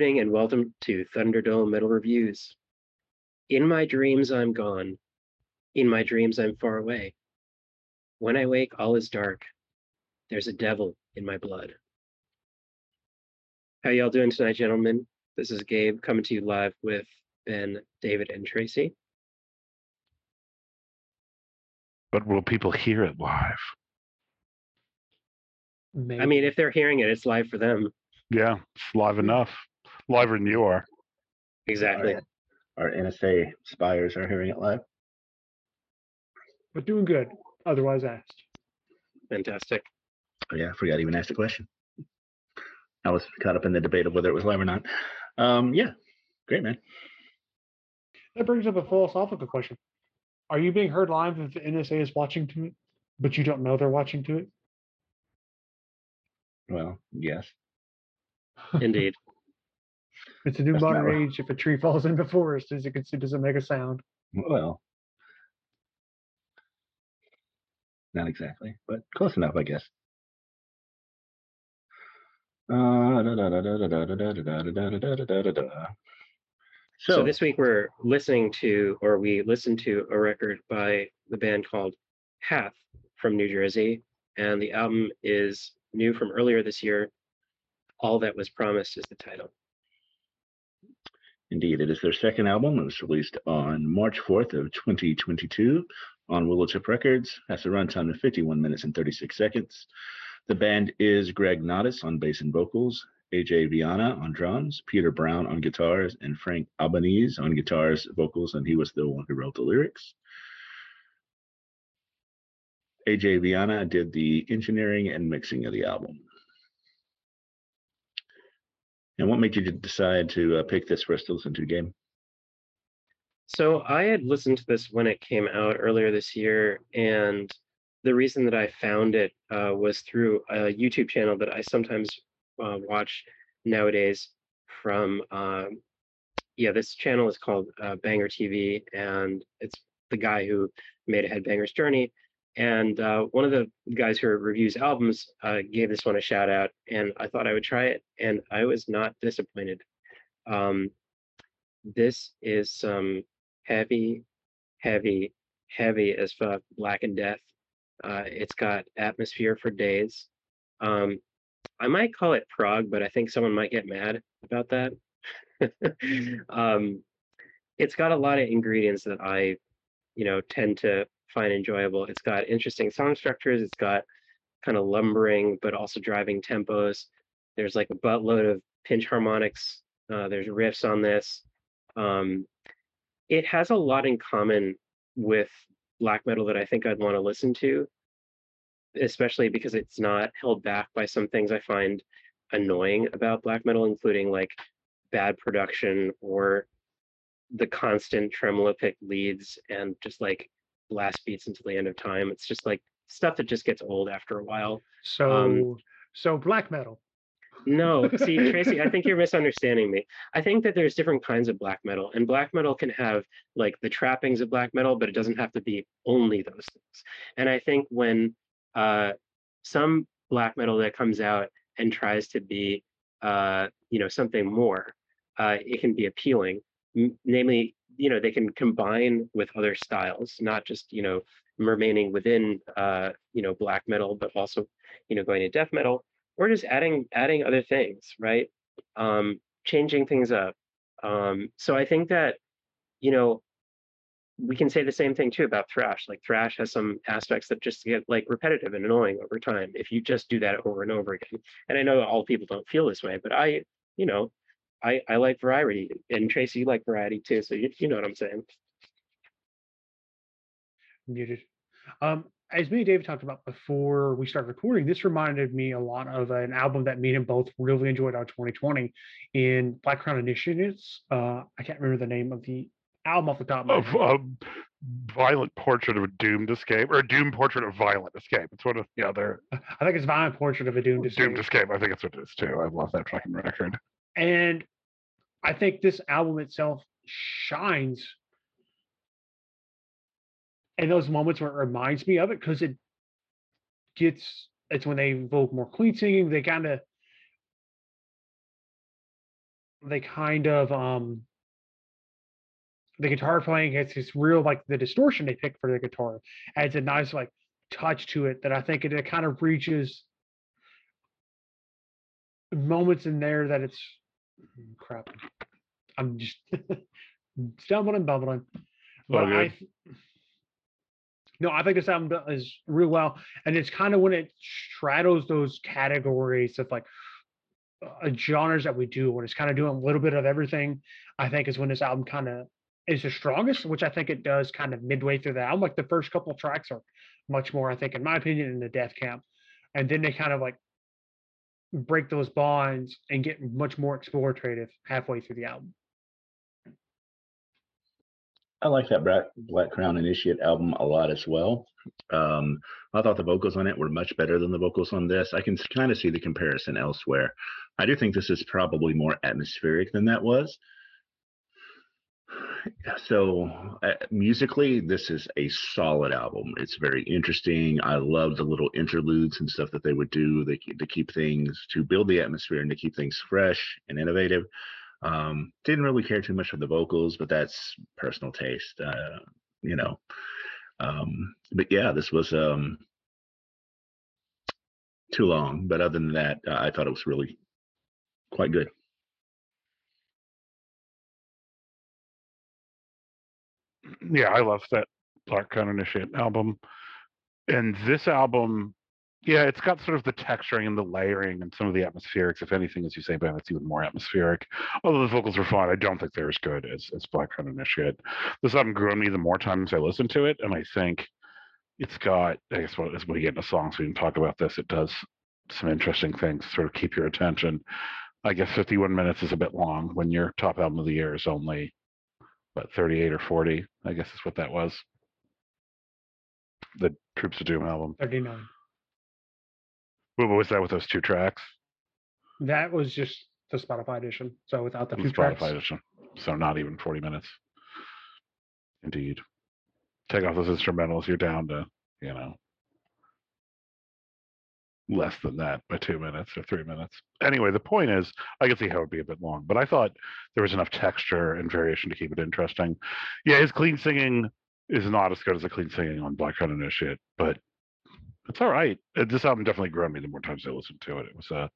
Good evening and welcome to Thunderdome Metal Reviews. In my dreams, I'm gone. In my dreams, I'm far away. When I wake, all is dark. There's a devil in my blood. How y'all doing tonight, gentlemen? This is Gabe coming to you live with Ben, David, and Tracy. But will people hear it live? I mean, if they're hearing it, it's live for them. Yeah, it's live enough. Liver than you are. Exactly. Our, our NSA spires are hearing it live. but doing good. Otherwise asked. Fantastic. Oh, yeah, I forgot to even asked a question. I was caught up in the debate of whether it was live or not. Um, yeah, great, man. That brings up a philosophical question. Are you being heard live if the NSA is watching to it, but you don't know they're watching to it? Well, yes. Indeed. It's a new That's modern age. If a tree falls in the forest, as you can see, doesn't make a sound. Well, not exactly, but close enough, I guess. So, this week we're listening to, or we listened to a record by the band called HATH from New Jersey, and the album is new from earlier this year. All That Was Promised is the title. Indeed, it is their second album. It was released on March 4th of 2022 on Willow Tip Records. Has a runtime of 51 minutes and 36 seconds. The band is Greg Nottis on bass and vocals, AJ Viana on drums, Peter Brown on guitars, and Frank Albanese on guitars, vocals, and he was the one who wrote the lyrics. AJ Viana did the engineering and mixing of the album. And what made you decide to uh, pick this for us to listen to, Gabe? So I had listened to this when it came out earlier this year, and the reason that I found it uh, was through a YouTube channel that I sometimes uh, watch nowadays. From um, yeah, this channel is called uh, Banger TV, and it's the guy who made a Headbanger's Journey. And uh, one of the guys who reviews albums uh, gave this one a shout out, and I thought I would try it, and I was not disappointed. Um, this is some heavy, heavy, heavy as fuck Black and Death. Uh, it's got atmosphere for days. Um, I might call it prog, but I think someone might get mad about that. um, it's got a lot of ingredients that I, you know, tend to find enjoyable. It's got interesting song structures. It's got kind of lumbering, but also driving tempos. There's like a buttload of pinch harmonics. Uh, there's riffs on this. Um, it has a lot in common with black metal that I think I'd want to listen to, especially because it's not held back by some things I find annoying about black metal, including like bad production or the constant tremolo pick leads and just like blast beats until the end of time. It's just like stuff that just gets old after a while. So, so black metal. No, see, Tracy, I think you're misunderstanding me. I think that there's different kinds of black metal, and black metal can have like the trappings of black metal, but it doesn't have to be only those things. And I think when uh, some black metal that comes out and tries to be, uh, you know, something more, uh, it can be appealing. M- namely, you know, they can combine with other styles, not just you know remaining within, uh, you know, black metal, but also, you know, going to death metal or just adding adding other things right? Um changing things up. Um so i think that you know we can say the same thing too about thrash. Like thrash has some aspects that just get like repetitive and annoying over time if you just do that over and over again. And i know all people don't feel this way but i you know i i like variety and tracy you like variety too so you, you know what i'm saying Muted. Um, as me and David talked about before we started recording, this reminded me a lot of an album that me and him both really enjoyed out 2020 in Black Crown Initiate. Uh, I can't remember the name of the album off the top of my head. a violent portrait of a doomed escape, or a doomed portrait of violent escape. It's one of the other I think it's Violent Portrait of a Doomed Escape. doomed Escape. escape. I think it's what it is too. I love that fucking record. And I think this album itself shines in those moments where it reminds me of it because it gets it's when they invoke more clean singing. They kind of they kind of um the guitar playing has this real like the distortion they pick for the guitar adds a nice like touch to it that I think it, it kind of reaches moments in there that it's crap. I'm just stumbling, bumbling. But. I th- no, I think this album is real well, and it's kind of when it straddles those categories of like uh, genres that we do, when it's kind of doing a little bit of everything. I think is when this album kind of is the strongest, which I think it does kind of midway through the album. Like the first couple tracks are much more, I think, in my opinion, in the Death Camp, and then they kind of like break those bonds and get much more explorative halfway through the album. I like that Black, Black Crown Initiate album a lot as well. Um, I thought the vocals on it were much better than the vocals on this. I can kind of see the comparison elsewhere. I do think this is probably more atmospheric than that was. So, uh, musically, this is a solid album. It's very interesting. I love the little interludes and stuff that they would do they, to keep things, to build the atmosphere and to keep things fresh and innovative. Um, didn't really care too much for the vocals, but that's personal taste. Uh, you know. Um, but yeah, this was um too long. But other than that, uh, I thought it was really quite good. Yeah, I love that Black Crown Initiate album. And this album, yeah, it's got sort of the texturing and the layering and some of the atmospherics. If anything, as you say, Ben, it's even more atmospheric. Although the vocals are fine, I don't think they're as good as, as Black Crown Initiate. This album grew on me the more times I listen to it, and I think it's got, I guess, as we get into songs, we can talk about this. It does some interesting things, sort of keep your attention. I guess 51 minutes is a bit long when your top album of the year is only what 38 or 40 i guess is what that was the troops of doom album 39. what was that with those two tracks That was just the Spotify edition. So without the The two tracks. spotify edition so not even 40 minutes indeed take off those instrumentals you're down to you know less than that by two minutes or three minutes. Anyway the point is i could see how it'd be a bit long but i thought there was enough texture and variation to keep it interesting. Yeah his clean singing is not as good as the clean singing on black Crown initiate but it's all right. Uh, this album definitely grew on me the more times i listened to it. It was a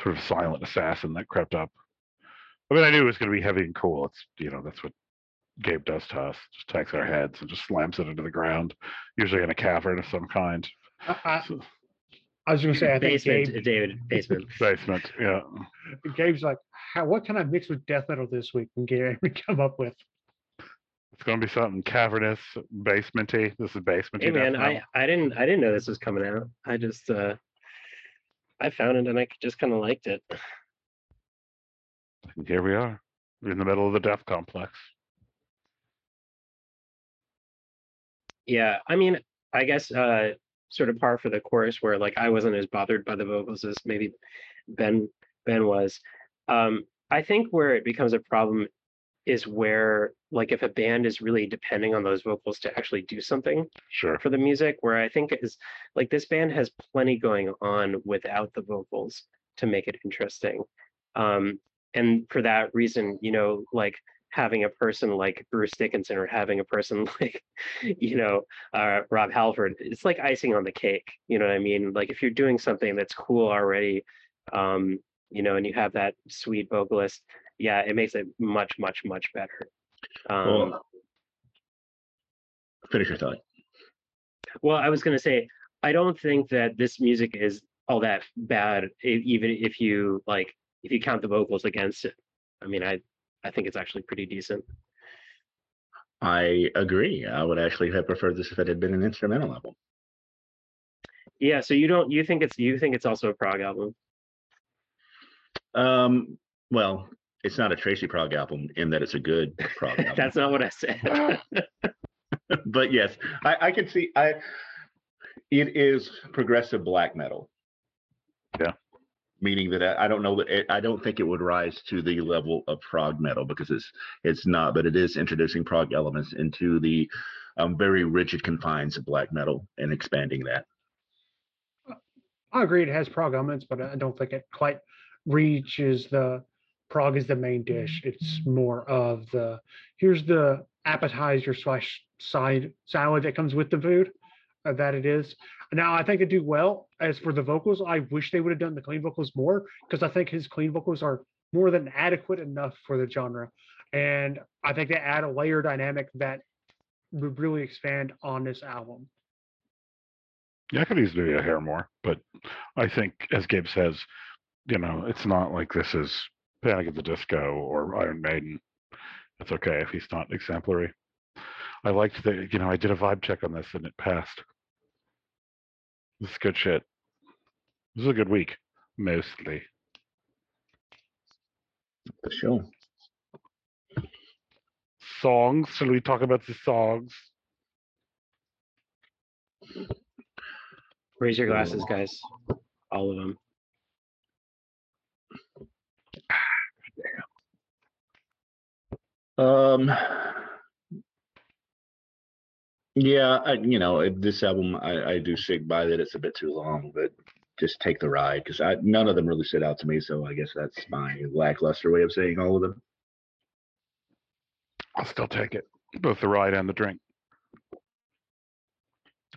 sort of silent assassin that crept up. I mean i knew it was going to be heavy and cool. It's you know that's what gabe does to us. Just takes our heads and just slams it into the ground usually in a cavern of some kind. I, I, So- I was going to say, I think basement, Gabe, David, basement. basement yeah Gabe's like, How, what can I mix with death metal this week? And Gabe come up with. It's gonna be something cavernous, basementy. This is basementy. Hey death man, I. I didn't I didn't know this was coming out. I just uh I found it and I just kind of liked it. And here we are, We're in the middle of the death complex. Yeah, I mean, I guess uh sort of par for the course where like I wasn't as bothered by the vocals as maybe Ben Ben was. Um I think where it becomes a problem is where like if a band is really depending on those vocals to actually do something Sure. for the music, where I think is like this band has plenty going on without the vocals to make it interesting. Um and for that reason, you know, like having a person like Bruce Dickinson or having a person like, you know, uh, Rob Halford, it's like icing on the cake. You know what I mean? Like if you're doing something that's cool already, um, you know, and you have that sweet vocalist, yeah, it makes it much, much, much better. Um, Well, finish your thought. well, I was going to say, I don't think that this music is all that bad, even if you like, if you count the vocals against it. I mean, I, I think it's actually pretty decent. I agree. I would actually have preferred this if it had been an instrumental album. Yeah. So you don't, you think it's, you think it's also a prog album? Um, well, it's not a Tracy Prog album in that it's a good prog album. That's not what I said. but yes, I, I can see. I it is progressive black metal. Yeah. Meaning that I, I don't know that it, I don't think it would rise to the level of prog metal because it's it's not, but it is introducing prog elements into the um, very rigid confines of black metal and expanding that. I agree, it has prog elements, but I don't think it quite reaches the prog is the main dish. It's more of the here's the appetizer slash side salad that comes with the food. That it is. Now I think it do well. As for the vocals, I wish they would have done the clean vocals more because I think his clean vocals are more than adequate enough for the genre, and I think they add a layer dynamic that would really expand on this album. Yeah, I could easily do a hair more, but I think, as Gabe says, you know, it's not like this is Panic at the Disco or Iron Maiden. It's okay if he's not exemplary. I liked that, you know, I did a vibe check on this and it passed. This is good shit. This is a good week, mostly. For sure. Songs. Shall we talk about the songs? Raise your glasses, guys. All of them. Um. Yeah, I, you know, this album, I, I do stick by that it's a bit too long, but just take the ride because none of them really stood out to me. So I guess that's my lackluster way of saying all of them. I'll still take it. Both the ride and the drink.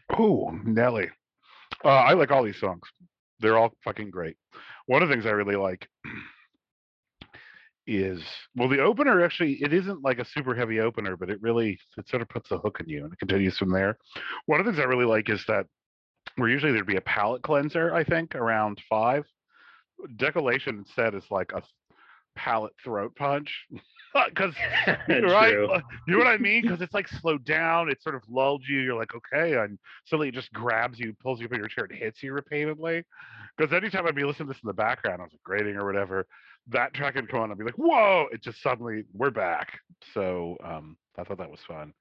Oh, Nelly. Uh, I like all these songs. They're all fucking great. One of the things I really like is well, the opener actually it isn't like a super heavy opener, but it really it sort of puts a hook in you and it continues from there. One of the things I really like is that where usually there'd be a palate cleanser, I think, around five. Decollation instead is like a palate throat punch. Because right? You know what I mean? Because it's like slowed down. It sort of lulled you. You're like, okay, and suddenly it just grabs you, pulls you up in your chair, and hits you repeatedly. Because anytime I'd be listening to this in the background, I was grading or whatever, that track would come on. I'd be like, whoa! It just suddenly we're back. So um, I thought that was fun.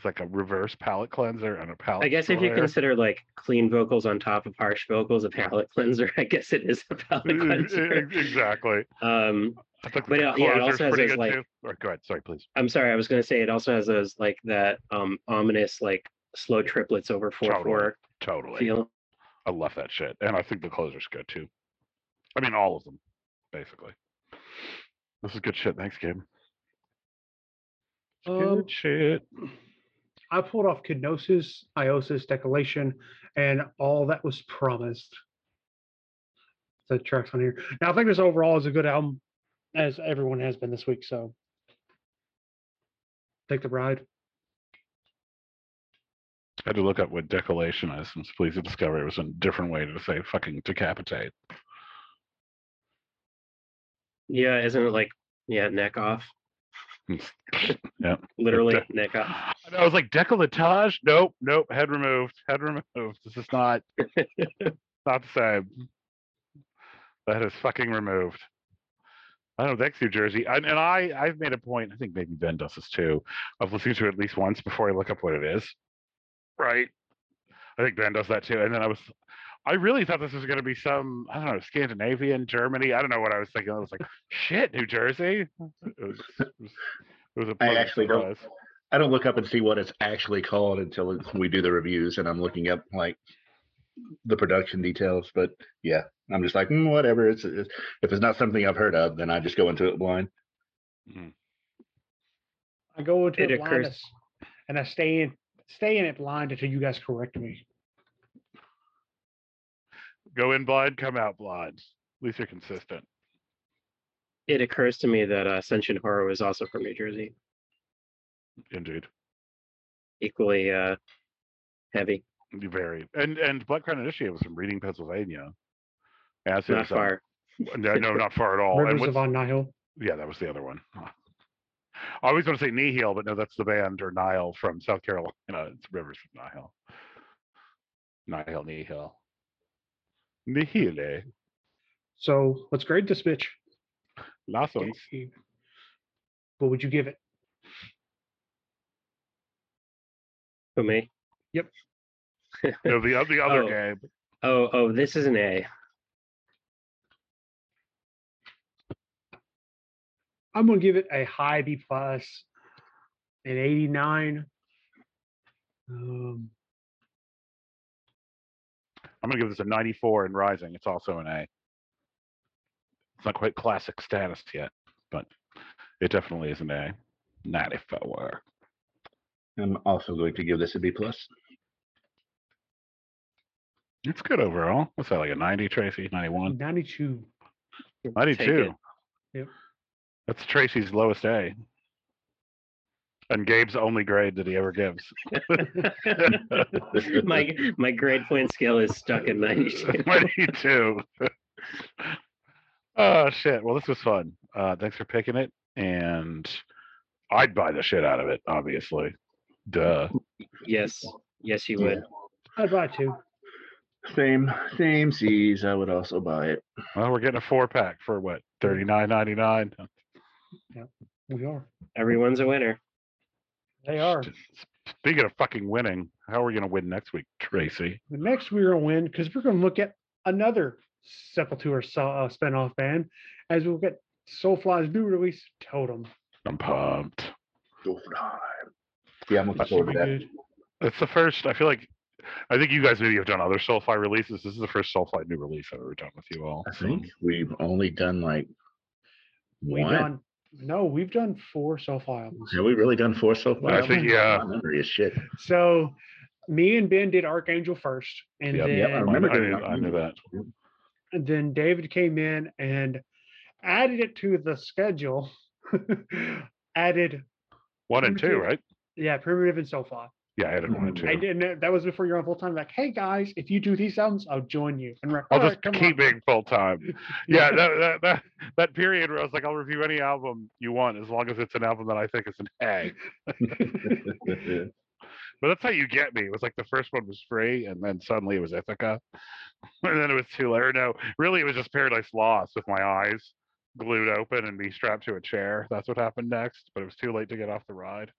It's like a reverse palate cleanser and a palate. I guess if you consider like clean vocals on top of harsh vocals a palate cleanser, I guess it is a palate cleanser. E- exactly. Um, I think But, uh, yeah, it also has those, like- too. Or, go ahead. Sorry, please. I'm sorry, I was gonna say it also has those like that um ominous like slow triplets over four Totally. four Totally. feel. I love that shit, and I think the closer's good too. I mean, all of them, basically. This is good shit. Thanks, Gabe. Um, good shit. I pulled off Kenosis, Iosis, Decollation, and all that was promised. The tracks on here. Now I think this overall is a good album, as everyone has been this week. So take the ride. I had to look up what decollation is, and please to discover it was a different way to say fucking decapitate. Yeah, isn't it like yeah, neck off? yeah. Literally neck off. And I was like, decolletage? Nope, nope. Head removed. Head removed. This is not not the same. That is fucking removed. I don't. Thanks, New Jersey. And, and I, I've made a point. I think maybe Ben does this too, of listening to it at least once before I look up what it is. Right. I think Ben does that too. And then I was, I really thought this was going to be some, I don't know, Scandinavian, Germany. I don't know what I was thinking. I was like, shit, New Jersey. It was, it was, it was I actually don't- surprise. I don't look up and see what it's actually called until it- we do the reviews, and I'm looking up like the production details. But yeah, I'm just like, mm, whatever. It's, it's if it's not something I've heard of, then I just go into it blind. I go into It it, blind occurs- as- and I stay in stay in it blind until you guys correct me. Go in blind, come out blind. At least you're consistent. It occurs to me that uh, Ascension Horror was also from New Jersey, Indeed. equally uh, heavy, Very. And and Black Crown Initiate was from Reading, Pennsylvania. As not is, far. no, no, not far at all. Rivers what's- of Von Nihil. yeah, that was the other one. I always want to say Nihil, but no, that's the band or Nile from South Carolina. It's Rivers from Nihil. Nihil, Nihil. Nihile. So let's grade this bitch. Lawson's. Gabe, What would you give it? Who me? Yep. no, the, oth- the other Oh. game. Oh, oh, this is an A. I'm gonna give it a high B plus, an 89. Um, I'm going to give this a 94 in Rising. It's also an A. It's not quite classic status yet. but it definitely is an A. 94. I'm also going to give this a B plus. It's good overall. What's that, like a 90, Tracy? 91? 92. 92. Yep. That's Tracy's lowest A. And Gabe's only grade that he ever gives. my my grade point scale is stuck at 92. 22. oh shit. Well, this was fun. Uh, thanks for picking it. And I'd buy the shit out of it, obviously. Duh. yes, yes, you Yeah. would. I'd buy two. Same, same C's. I would also buy it. Well, we're getting a four pack for what? Thirty nine ninety nine. We are. Everyone's a winner. They are. Speaking of fucking winning, how are we gonna win next week, Tracy? The next we're gonna win because we're gonna look at another Sepultura so- uh, spinoff band as we'll get Soulfly's new release, Totem. I'm pumped. Go for time. Yeah, I'm looking That should forward to that. good. It's the first. I feel like. I think you guys maybe have done other Soulfly releases. This is the first Soulfly new release I've ever done with you all. I so- think we've only done like We've one. done no, we've done four Soulfly albums. Have we really done four so far? I think, yeah. My memory is shit. So me and Ben did Archangel first, and Yep. then Yep, I I, remember I doing knew. I knew that. and then David came in and added it to the schedule. added, One and two, Primitive. right? Yeah, primitive and Soulfly. Yeah, I added one and two. I didn't. That was before you're on full time. Like, hey guys, if you do these albums, I'll join you. And we're like, I'll just keep on." being full time. Yeah, that, that that that period where I was like, I'll review any album you want as long as it's an album that I think is an A. But that's how you get me. It was like the first one was free, and then suddenly it was Ithaca, and then it was too late. No, really, it was just Paradise Lost with my eyes glued open and me strapped to a chair. That's what happened next. But it was too late to get off the ride.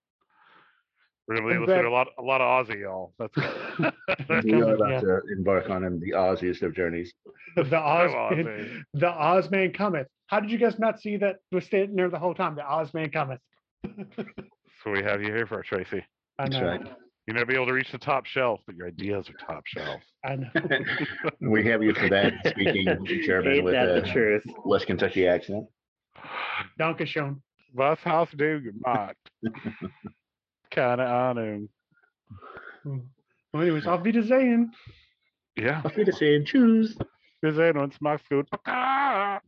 We're gonna be I'm listening to glad- a lot, a lot of Ozzy, y'all. That's we are about Yeah. to embark on the Ozziest of journeys. the so Oz, Aussie. the Ozzman cometh. How did you guys not see that was standing there the whole time? The Ozzman cometh. So we have you here for Tracy. I That's know. right. You never be able to reach the top shelf, but your ideas are top shelf. I know. we have you for that speaking German with that the a truth? West Kentucky accent. Danke schön. Was hast du gemacht? Keine Ahnung. Well, anyways, auf Wiedersehen. Yeah, Auf Wiedersehen. Tschüss. wir sehen uns. Mach's gut. Paka.